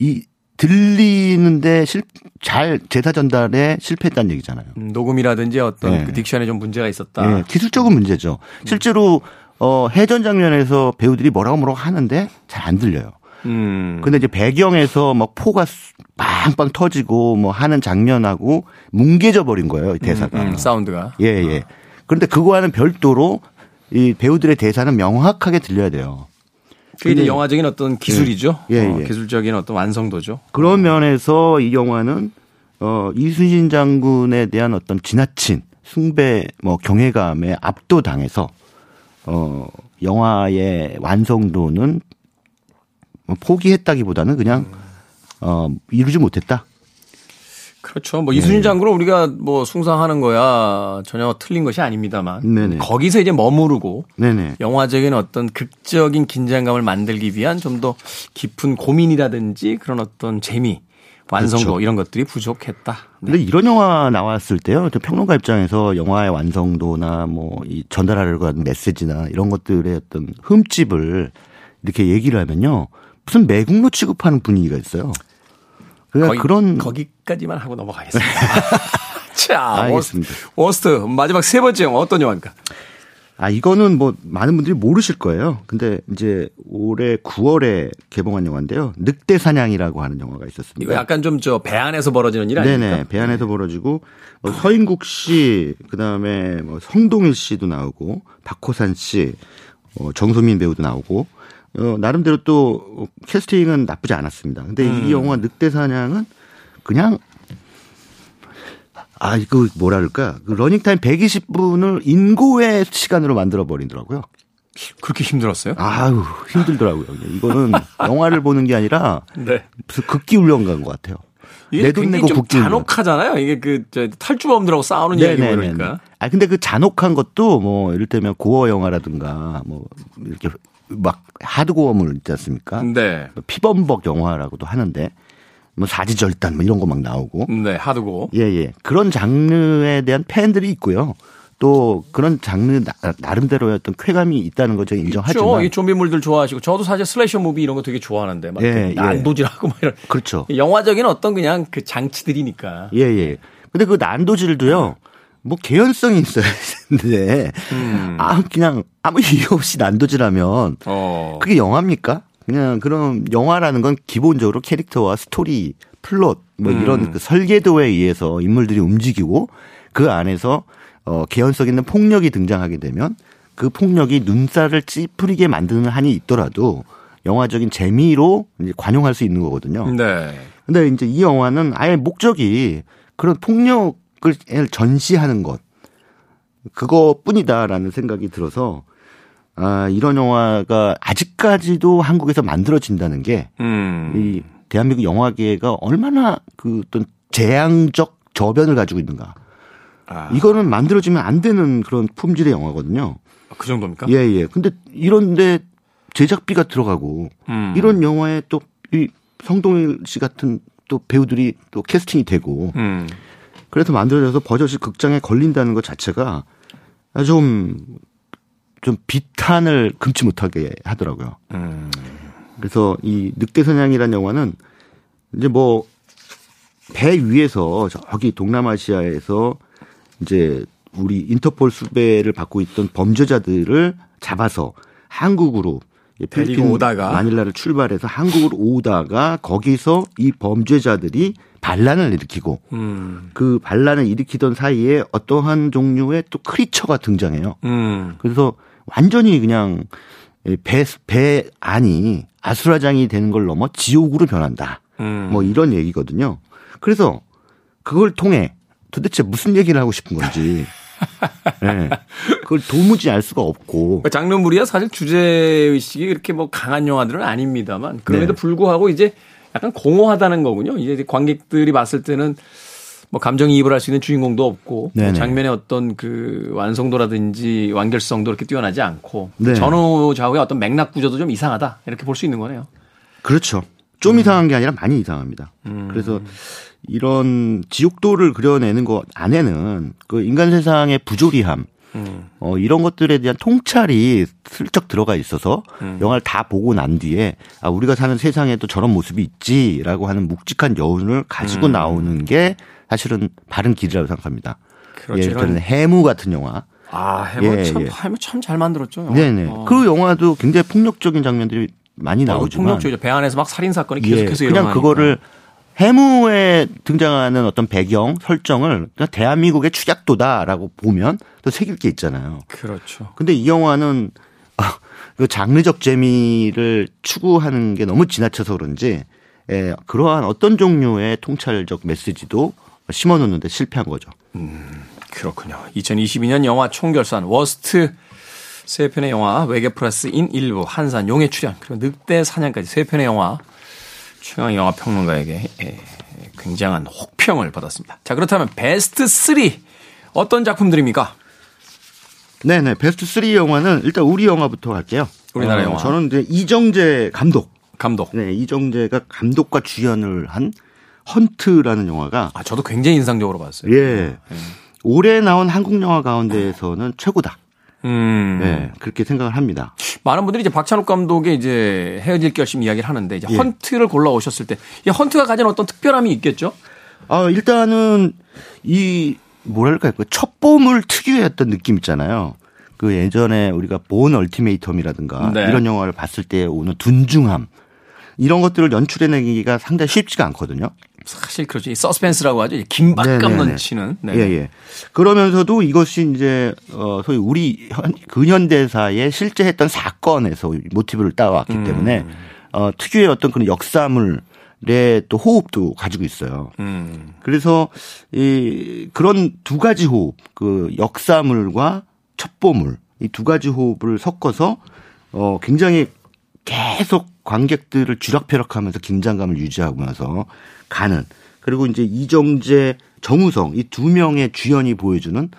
이 들리는데 실, 잘 제사 전달에 실패했다는 얘기잖아요. 음, 녹음이라든지 어떤 네. 그 딕션에 좀 문제가 있었다. 예, 기술적인 문제죠. 실제로 어 해전 장면에서 배우들이 뭐라고 뭐라고 하는데 잘 안 들려요. 음. 근데 이제 배경에서 막 포가 수- 빵빵 터지고 뭐 하는 장면하고 뭉개져 버린 거예요, 이 대사가. 음, 음, 사운드가. 예, 예. 그런데 그거와는 별도로 이 배우들의 대사는 명확하게 들려야 돼요. 그게 이제 영화적인 어떤 기술이죠. 예, 어, 예. 기술적인 어떤 완성도죠. 그런 면에서 이 영화는 어 이순신 장군에 대한 어떤 지나친 숭배 뭐 경외감에 압도당해서 어 영화의 완성도는 뭐 포기했다기보다는 그냥 어 이루지 못했다. 그렇죠. 뭐 네. 이순신 장군을 우리가 뭐 숭상하는 거야 전혀 틀린 것이 아닙니다만 네네. 거기서 이제 머무르고 네네. 영화적인 어떤 극적인 긴장감을 만들기 위한 좀 더 깊은 고민이라든지 그런 어떤 재미, 완성도 그렇죠. 이런 것들이 부족했다. 네. 근데 이런 영화 나왔을 때요, 저 평론가 입장에서 영화의 완성도나 뭐 이 전달하려고 하는 메시지나 이런 것들의 어떤 흠집을 이렇게 얘기를 하면요, 무슨 매국노 취급하는 분위기가 있어요. 그러니까 거기, 그런 거기까지만 하고 넘어가겠습니다. [laughs] 자, 알겠습니다. 워스트, 워스트 마지막 세 번째 영화 어떤 영화입니까? 아 이거는 뭐 많은 분들이 모르실 거예요. 근데 이제 올해 9월에 개봉한 영화인데요, 늑대 사냥이라고 하는 영화가 있었습니다. 이거 약간 좀 저 배 안에서 벌어지는 일 아닙니까? 네네. 배 안에서 벌어지고 어, 서인국 씨, 그다음에 뭐 성동일 씨도 나오고 박호산 씨, 어, 정소민 배우도 나오고 어, 나름대로 또 캐스팅은 나쁘지 않았습니다. 근데 음. 이 영화 늑대 사냥은 그냥 아, 이거 뭐라 그럴까? 그 러닝타임 120분을 인고의 시간으로 만들어 버리더라고요. 그렇게 힘들었어요? 아유 힘들더라고요. 이거는 [laughs] 영화를 보는 게 아니라 네. 무슨 극기 훈련 간것 같아요. 내돈 내고 좀 극기 훈련. 잔혹하잖아요. 이게 그 저, 탈주범들하고 싸우는 이야기고 네네네. 그러니까. 아 근데 그 잔혹한 것도 뭐 이럴 때면 고어 영화라든가 뭐 이렇게 막 하드고어물 있지 않습니까? 네. 피범벅 영화라고도 하는데 뭐 사지절단 뭐 이런 거 막 나오고 네, 하드고. 예, 예. 그런 장르에 대한 팬들이 있고요. 또 그런 장르 나- 나름대로의 어떤 쾌감이 있다는 거 제가 그렇죠. 인정하지만 이 좀비물들 좋아하시고 저도 사실 슬래셔 무비 이런 거 되게 좋아하는데 막 예, 예. 난도질하고 막 이런 그렇죠. 영화적인 어떤 그냥 그 장치들이니까. 예, 예. 근데 그 난도질도요. 뭐 개연성이 있어야 되는데 음. 아 그냥 아무 이유 없이 난도질하면 어. 그게 영화입니까? 그냥 그런 영화라는 건 기본적으로 캐릭터와 스토리, 플롯 뭐 이런 음. 그 설계도에 의해서 인물들이 움직이고 그 안에서 어 개연성 있는 폭력이 등장하게 되면 그 폭력이 눈살을 찌푸리게 만드는 한이 있더라도 영화적인 재미로 이제 관용할 수 있는 거거든요. 네. 근데 이제 이 영화는 아예 목적이 그런 폭력 을 전시하는 것 그거뿐이다라는 생각이 들어서 아 이런 영화가 아직까지도 한국에서 만들어진다는 게이 음. 대한민국 영화계가 얼마나 그 어떤 재앙적 저변을 가지고 있는가. 아, 이거는 만들어지면 안 되는 그런 품질의 영화거든요. 그 정도입니까? 예, 예. 근데 이런데 제작비가 들어가고 음. 이런 영화에 또 이 성동일 씨 같은 또 배우들이 또 캐스팅이 되고 음. 그래서 만들어져서 버젓이 극장에 걸린다는 것 자체가 좀, 좀 비탄을 금치 못하게 하더라고요. 음. 그래서 이 늑대사냥이라는 영화는 이제 뭐 배 위에서 저기 동남아시아에서 이제 우리 인터폴 수배를 받고 있던 범죄자들을 잡아서 한국으로 필리핀 오다가. 마닐라를 출발해서 한국으로 오다가 거기서 이 범죄자들이 반란을 일으키고 음. 그 반란을 일으키던 사이에 어떠한 종류의 또 크리처가 등장해요. 음. 그래서 완전히 그냥 배, 배 안이 아수라장이 되는 걸 넘어 지옥으로 변한다. 음. 뭐 이런 얘기거든요. 그래서 그걸 통해 도대체 무슨 얘기를 하고 싶은 건지. 예. 그걸 도무지 알 수가 없고. 그러니까 장르물이야 사실 주제 의식이 그렇게 뭐 강한 영화들은 아닙니다만 그럼에도 네. 불구하고 이제 약간 공허하다는 거군요. 이제 관객들이 봤을 때는 뭐 감정이입을 할 수 있는 주인공도 없고 네네. 장면의 어떤 그 완성도라든지 완결성도 그렇게 뛰어나지 않고 네. 전후 좌우의 어떤 맥락 구조도 좀 이상하다 이렇게 볼 수 있는 거네요. 그렇죠. 좀 이상한 게 아니라 많이 이상합니다. 그래서 이런 지옥도를 그려내는 것 안에는 그 인간 세상의 부조리함, 어, 이런 것들에 대한 통찰이 슬쩍 들어가 있어서 영화를 다 보고 난 뒤에 아, 우리가 사는 세상에도 저런 모습이 있지라고 하는 묵직한 여운을 가지고 나오는 게 사실은 바른 길이라고 생각합니다. 그렇죠. 예를 들면 해무 같은 영화. 아 해머 예, 참 예. 해머 참잘 만들었죠. 영화. 네네. 어. 그 영화도 굉장히 폭력적인 장면들이 많이 어, 나오지만 폭력주의죠. 배 안에서 막 살인 사건이 예, 계속해서 그냥 일어나니까. 그거를 해무에 등장하는 어떤 배경 설정을 그냥 대한민국의 추작도다라고 보면 또 새길 게 있잖아요. 그렇죠. 근데 이 영화는 아, 그 장르적 재미를 추구하는 게 너무 지나쳐서 그런지 예, 그러한 어떤 종류의 통찰적 메시지도 심어놓는데 실패한 거죠. 그렇군요. 2022년 영화 총결산 워스트 세 편의 영화 외계 플러스 인 일부 한산 용의 출현 그리고 늑대 사냥까지 세 편의 영화 최강 영화 평론가에게 예, 굉장한 혹평을 받았습니다. 자 그렇다면 베스트 3 어떤 작품들입니까? 네네 베스트 3 영화는 일단 우리 영화부터 갈게요. 우리나라 어, 영화. 저는 이제 이정재 감독. 감독. 네, 이정재가 감독과 주연을 한 헌트라는 영화가 아 저도 굉장히 인상적으로 봤어요. 예. 올해 나온 한국 영화 가운데에서는 최고다. 음. 네, 그렇게 생각을 합니다. 많은 분들이 이제 박찬욱 감독의 이제 헤어질 결심 이야기를 하는데 이제 예. 헌트를 골라 오셨을 때 이 헌트가 가진 어떤 특별함이 있겠죠? 아, 일단은 이 뭐랄까요? 그 첩보물 특유의 어떤 느낌 있잖아요. 그 예전에 우리가 본 얼티메이텀이라든가 네. 이런 영화를 봤을 때 오는 둔중함 이런 것들을 연출해내기가 상당히 쉽지가 않거든요. 사실 그렇죠. 이 서스펜스라고 하죠. 이 긴박감. 넘치는. 네. 예, 예. 그러면서도 이것이 이제, 어, 소위 우리 현, 근현대사에 실제 했던 사건에서 모티브를 따왔기 음. 때문에, 어, 특유의 어떤 그런 역사물 의 또 호흡도 가지고 있어요. 음. 그래서 이 그런 두 가지 호흡, 그 역사물과 첩보물 이 두 가지 호흡을 섞어서 어 굉장히 계속 관객들을 쥐락펴락하면서 긴장감을 유지하면서 가는 그리고 이제 이정재 정우성 이 두 명의 주연이 보여주는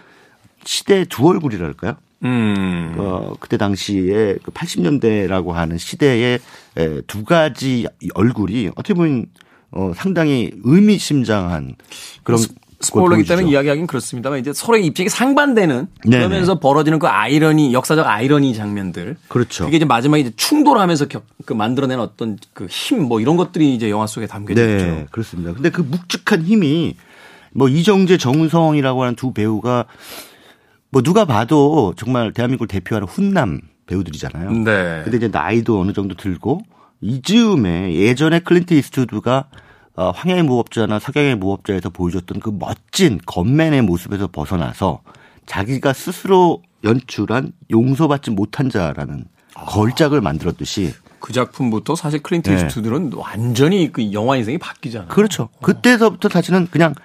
시대의 두 얼굴이랄까요? 음. 어, 그때 당시에 그 80년대라고 하는 시대의 에, 두 가지 얼굴이 어떻게 보면 어, 상당히 의미심장한 그런 스포일러기 때문에. 이야기하긴 그렇습니다만 이제 서로의 입장이 상반되는 네네. 그러면서 벌어지는 그 아이러니 역사적 아이러니 장면들 그렇죠. 그게 이제 마지막에 이제 충돌하면서 격, 그 만들어낸 어떤 그 힘 뭐 이런 것들이 이제 영화 속에 담겨져 네, 있죠. 그렇습니다. 근데 그 묵직한 힘이 뭐 이정재, 정우성이라고 하는 두 배우가 뭐 누가 봐도 정말 대한민국을 대표하는 훈남 배우들이잖아요. 네. 근데 이제 나이도 어느 정도 들고 이즈음에 예전에 클린트 이스트우드가 어, 황야의 무법자나 석양의 무법자에서 보여줬던 그 멋진 gunman의 모습에서 벗어나서 자기가 스스로 연출한 용서받지 못한 자라는 걸작을 만들었듯이 그 작품부터 사실 클린트 네. 이스트우드는 완전히 그 영화 인생이 바뀌잖아요. 그렇죠. 그때서부터 사실은 그냥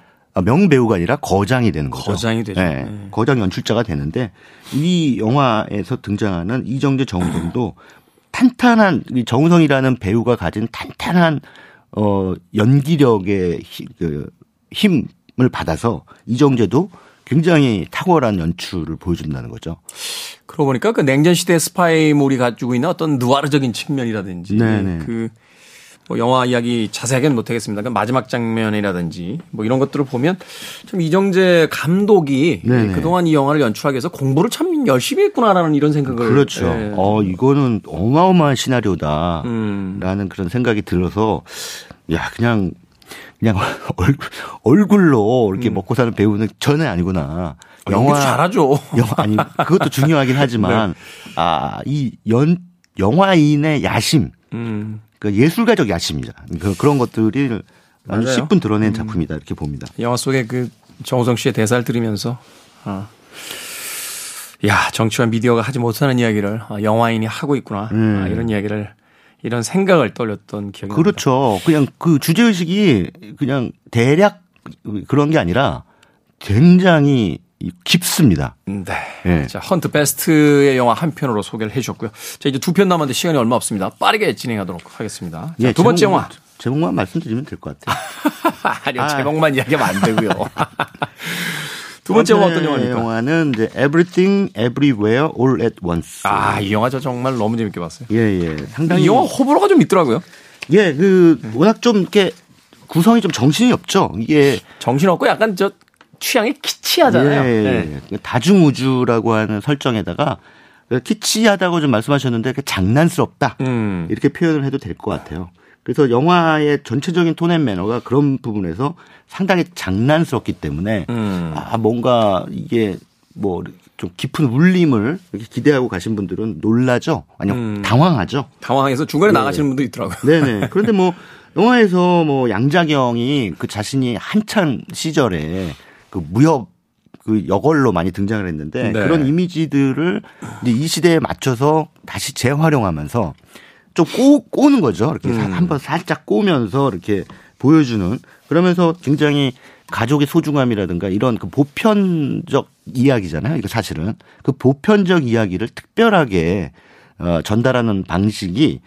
명배우가 아니라 거장이 되는 거죠. 거장이 되죠. 네. 네. 거장 연출자가 되는데 이 영화에서 등장하는 이정재 정우성도 탄탄한 이 정우성이라는 배우가 가진 탄탄한 어 연기력의 히- 그 힘을 받아서 이정재도 굉장히 탁월한 연출을 보여준다는 거죠. 그러고 보니까 그 냉전 시대 스파이물이 가지고 있는 어떤 누아르적인 측면이라든지 네네. 그 뭐 영화 이야기 자세하게는 못하겠습니다. 그 마지막 장면이라든지 뭐 이런 것들을 보면 참 이정재 감독이 네네. 그동안 이 영화를 연출하기 위해서 공부를 참 열심히 했구나라는 이런 생각을 그렇죠. 예. 어 이거는 어마어마한 시나리오다. 음. 라는 그런 생각이 들어서 야 그냥 그냥 [laughs] 얼굴 얼굴로 이렇게 먹고 사는 배우는 전혀 아니구나. 어, 연기도 잘하죠. 영화 아니 그것도 중요하긴 [laughs] 하지만 아이 연 영화인의 야심, 음. 그 예술가적 야심이죠. 그, 그런 것들이 아주 맞아요. 10분 드러낸 작품이다 이렇게 봅니다. 영화 속에 그 정우성 씨의 대사를 들으면서 아. 야 정치와 미디어가 하지 못하는 이야기를 아, 영화인이 하고 있구나 음. 아, 이런 이야기를 이런 생각을 떠올렸던 기억이 납니다. 그렇죠. 그냥 그 주제 의식이 그냥 대략 그런 게 아니라 굉장히 깊습니다. 네. 예. 자, 헌트 베스트의 영화 한 편으로 소개를 해 주셨고요. 자, 이제 두 편 남았는데 시간이 얼마 없습니다. 빠르게 진행하도록 하겠습니다. 자, 예, 두 번째 영화. 제목만 말씀드리면 될 것 같아요. [laughs] 아니요, 아. 제목만 이야기하면 안 되고요. [laughs] 두 번째 영화 어떤 영화입니까? 영화는 이제 Everything Everywhere All at Once. 아, 이 영화 저 정말 너무 재밌게 봤어요. 예, 예. 상당히 이 영화 호불호가 좀 있더라고요. 예, 그 워낙 좀 이렇게 구성이 좀 정신이 없죠. 이게 정신 없고 약간 저 취향이 키치하잖아요. 예, 네. 예. 다중우주라고 하는 설정에다가 키치하다고 좀 말씀하셨는데 그 장난스럽다. 음. 이렇게 표현을 해도 될 것 같아요. 그래서 영화의 전체적인 톤앤 매너가 그런 부분에서 상당히 장난스럽기 때문에 음. 아 뭔가 이게 뭐 좀 깊은 울림을 이렇게 기대하고 가신 분들은 놀라죠. 아니요 음. 당황하죠. 당황해서 중간에 네. 나가시는 분도 있더라고요. 네네. [laughs] 그런데 뭐 영화에서 뭐 양자경이 그 자신이 한창 시절에 그 무협 그 여걸로 많이 등장을 했는데 네. 그런 이미지들을 이제 이 시대에 맞춰서 다시 재활용하면서 좀 꼬, 꼬는 거죠. 이렇게 음. 한번 살짝 꼬면서 이렇게 보여주는 그러면서 굉장히 가족의 소중함이라든가 이런 그 보편적 이야기잖아요. 이거 사실은 그 보편적 이야기를 특별하게 어, 전달하는 방식이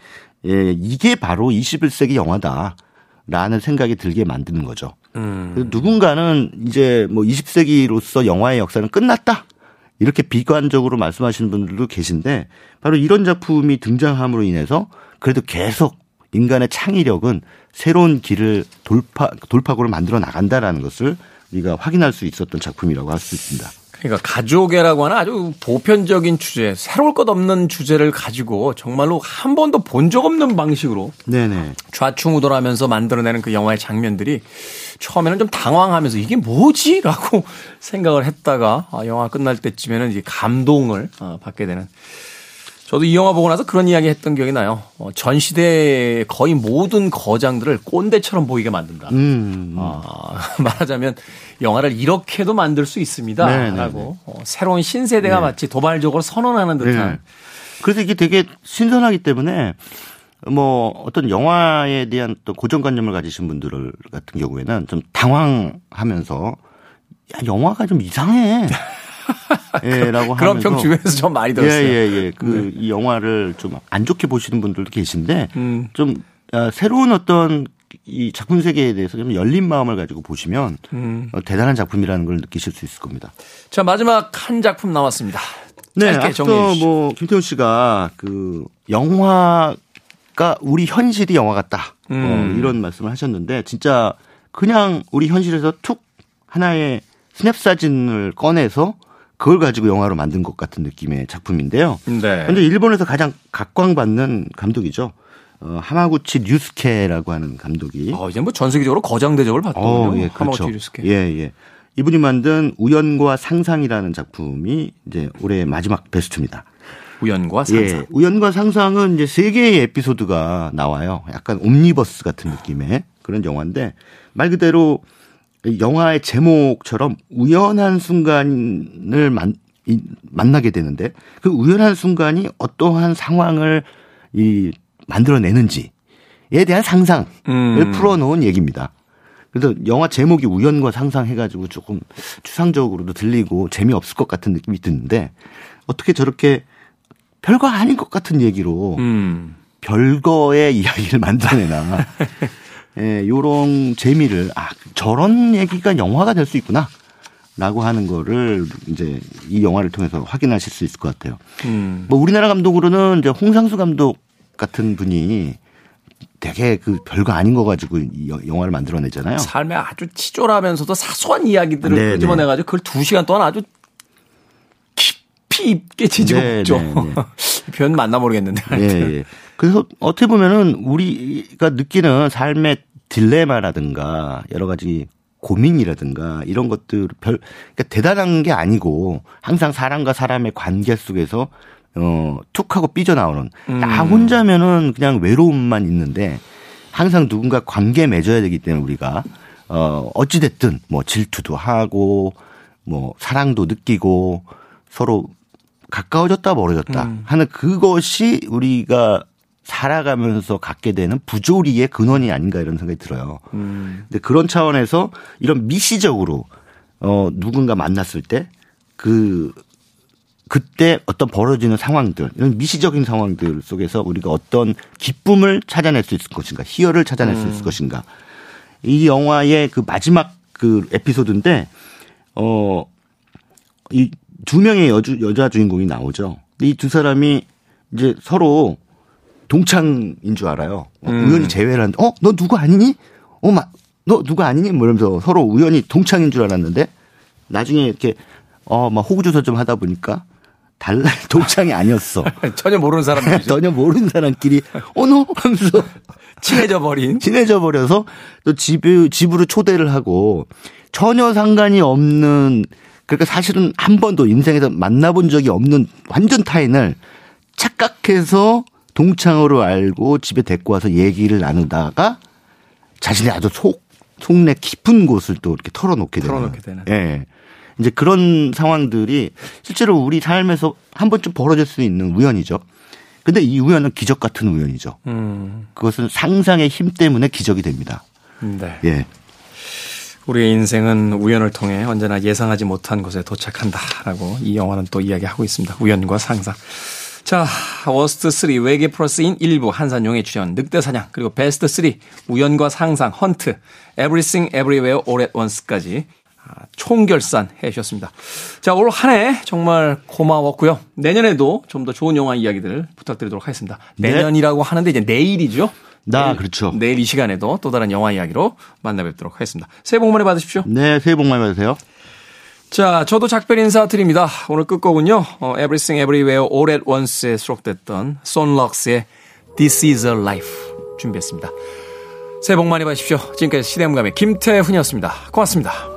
예, 이게 바로 21세기 영화다라는 생각이 들게 만드는 거죠. 음. 누군가는 이제 뭐 20세기로서 영화의 역사는 끝났다. 이렇게 비관적으로 말씀하시는 분들도 계신데 바로 이런 작품이 등장함으로 인해서 그래도 계속 인간의 창의력은 새로운 길을 돌파 돌파구를 만들어 나간다라는 것을 우리가 확인할 수 있었던 작품이라고 할 수 있습니다. 그러니까 가족애라고 하는 아주 보편적인 주제, 새로울 것 없는 주제를 가지고 정말로 한 번도 본 적 없는 방식으로 네네. 좌충우돌하면서 만들어내는 그 영화의 장면들이 처음에는 좀 당황하면서 이게 뭐지? 라고 [laughs] 생각을 했다가 아, 영화 끝날 때쯤에는 이제 감동을 어, 받게 되는 저도 이 영화 보고 나서 그런 이야기 했던 기억이 나요. 어, 전 시대의 거의 모든 거장들을 꼰대처럼 보이게 만든다. 음. 아, [laughs] 말하자면 영화를 이렇게도 만들 수 있습니다. 네네네. 라고 어, 새로운 신세대가 마치 도발적으로 선언하는 듯한 네. 그래서 이게 되게 신선하기 때문에 뭐 어떤 영화에 대한 또 고정관념을 가지신 분들 같은 경우에는 좀 당황하면서 야 영화가 좀 이상해. [laughs] 예, 라고 그런 평 주변에서 좀 많이 들었어요. 예, 예, 예. 그, 이 영화를 좀 안 좋게 보시는 분들도 계신데, 음. 좀, 아, 새로운 어떤 이 작품 세계에 대해서 좀 열린 마음을 가지고 보시면, 음. 어, 대단한 작품이라는 걸 느끼실 수 있을 겁니다. 자, 마지막 한 작품 남았습니다. 네, 앞서. 뭐, 김태훈 씨가 그, 영화가 우리 현실이 영화 같다. 어, 음. 이런 말씀을 하셨는데, 진짜 그냥 우리 현실에서 툭 하나의 스냅 사진을 꺼내서 그걸 가지고 영화로 만든 것 같은 느낌의 작품인데요. 네. 현재 일본에서 가장 각광받는 감독이죠. 어, 하마구치 류스케라고 하는 감독이. 어, 이제 뭐 전 세계적으로 거장 대접을 받더군요. 어, 예, 그렇죠. 하마구치 류스케. 예, 예. 이분이 만든 우연과 상상이라는 작품이 이제 올해 마지막 베스트입니다. 우연과 상상. 예, 우연과 상상은 이제 세 개의 에피소드가 나와요. 약간 옴니버스 같은 느낌의 그런 영화인데 말 그대로 영화의 제목처럼 우연한 순간을 만, 이, 만나게 되는데 그 우연한 순간이 어떠한 상황을 이 만들어내는지에 대한 상상을 음. 풀어놓은 얘기입니다. 그래서 영화 제목이 우연과 상상 해가지고 조금 추상적으로도 들리고 재미없을 것 같은 느낌이 드는데 어떻게 저렇게 별거 아닌 것 같은 얘기로 음. 별거의 [laughs] 이야기를 만들어내나. 예, 요런 재미를, 아, 저런 얘기가 영화가 될 수 있구나. 라고 하는 거를 이제 이 영화를 통해서 확인하실 수 있을 것 같아요. 음. 뭐 우리나라 감독으로는 이제 홍상수 감독 같은 분이 되게 그 별거 아닌 거 가지고 이 여- 영화를 만들어내잖아요. 삶에 아주 치졸하면서도 사소한 이야기들을 네, 끄집어내가지고 그걸 두 시간 동안 아주 깊이 있게 지지고 네, 있죠. 표현 맞나 모르겠는데. 예, 예. 그래서 어떻게 보면은 우리가 느끼는 삶의 딜레마라든가 여러 가지 고민이라든가 이런 것들 별 그러니까 대단한 게 아니고 항상 사람과 사람의 관계 속에서 어툭 하고 삐져나오는 나 혼자면은 그냥 외로움만 있는데 항상 누군가 관계 맺어야 되기 때문에 우리가 어 어찌 됐든 뭐 질투도 하고 뭐 사랑도 느끼고 서로 가까워졌다 멀어졌다 하는 그것이 우리가 살아가면서 갖게 되는 부조리의 근원이 아닌가 이런 생각이 들어요. 근데 그런 차원에서 이런 미시적으로 어 누군가 만났을 때 그 그때 어떤 벌어지는 상황들 이런 미시적인 상황들 속에서 우리가 어떤 기쁨을 찾아낼 수 있을 것인가 희열을 찾아낼 수 있을 것인가. 이 영화의 그 마지막 그 에피소드인데 어이 두 명의 여주, 여자 주인공이 나오죠. 이 두 사람이 이제 서로 동창인 줄 알아요. 어, 우연히 재회를 하는데, 어, 너 누구 아니니? 어, 마, 너 누구 아니니? 뭐 이러면서 서로 우연히 동창인 줄 알았는데, 나중에 이렇게, 어, 막 호구조사 좀 하다 보니까, 달라, [laughs] 동창이 아니었어. [laughs] 전혀 모르는 사람들이죠. [laughs] 전혀 모르는 사람끼리, 어, 너? 하면서 친해져 버린. 친해져 버려서 또 집, 집으로 초대를 하고 전혀 상관이 없는 그러니까 사실은 한 번도 인생에서 만나본 적이 없는 완전 타인을 착각해서 동창으로 알고 집에 데리고 와서 얘기를 나누다가 자신의 아주 속, 속내 깊은 곳을 또 이렇게 털어놓게 되는. 털어놓게 되는. 예. 이제 그런 상황들이 실제로 우리 삶에서 한 번쯤 벌어질 수 있는 우연이죠. 근데 이 우연은 기적 같은 우연이죠. 음. 그것은 상상의 힘 때문에 기적이 됩니다. 네. 예. 우리의 인생은 우연을 통해 언제나 예상하지 못한 곳에 도착한다라고 이 영화는 또 이야기하고 있습니다. 우연과 상상. 자, worst 3 외계 플러스 인 일부 한산 용의 출현 늑대 사냥 그리고 베스트 3 우연과 상상 헌트 Everything Everywhere All at Once까지 아, 총결산 해 주셨습니다. 자, 올 한 해 정말 고마웠고요. 내년에도 좀 더 좋은 영화 이야기들을 부탁드리도록 하겠습니다. 네. 내년이라고 하는데 이제 내일이죠. 나, 그렇죠. 내일 이 시간에도 또 다른 영화 이야기로 만나 뵙도록 하겠습니다. 새해 복 많이 받으십시오. 네, 새해 복 많이 받으세요. 자, 저도 작별 인사 드립니다. 오늘 끝곡은요, 어, Everything Everywhere All at Once에 수록됐던 손럭스의 This is a Life 준비했습니다. 새해 복 많이 받으십시오. 지금까지 시대음감의 김태훈이었습니다. 고맙습니다.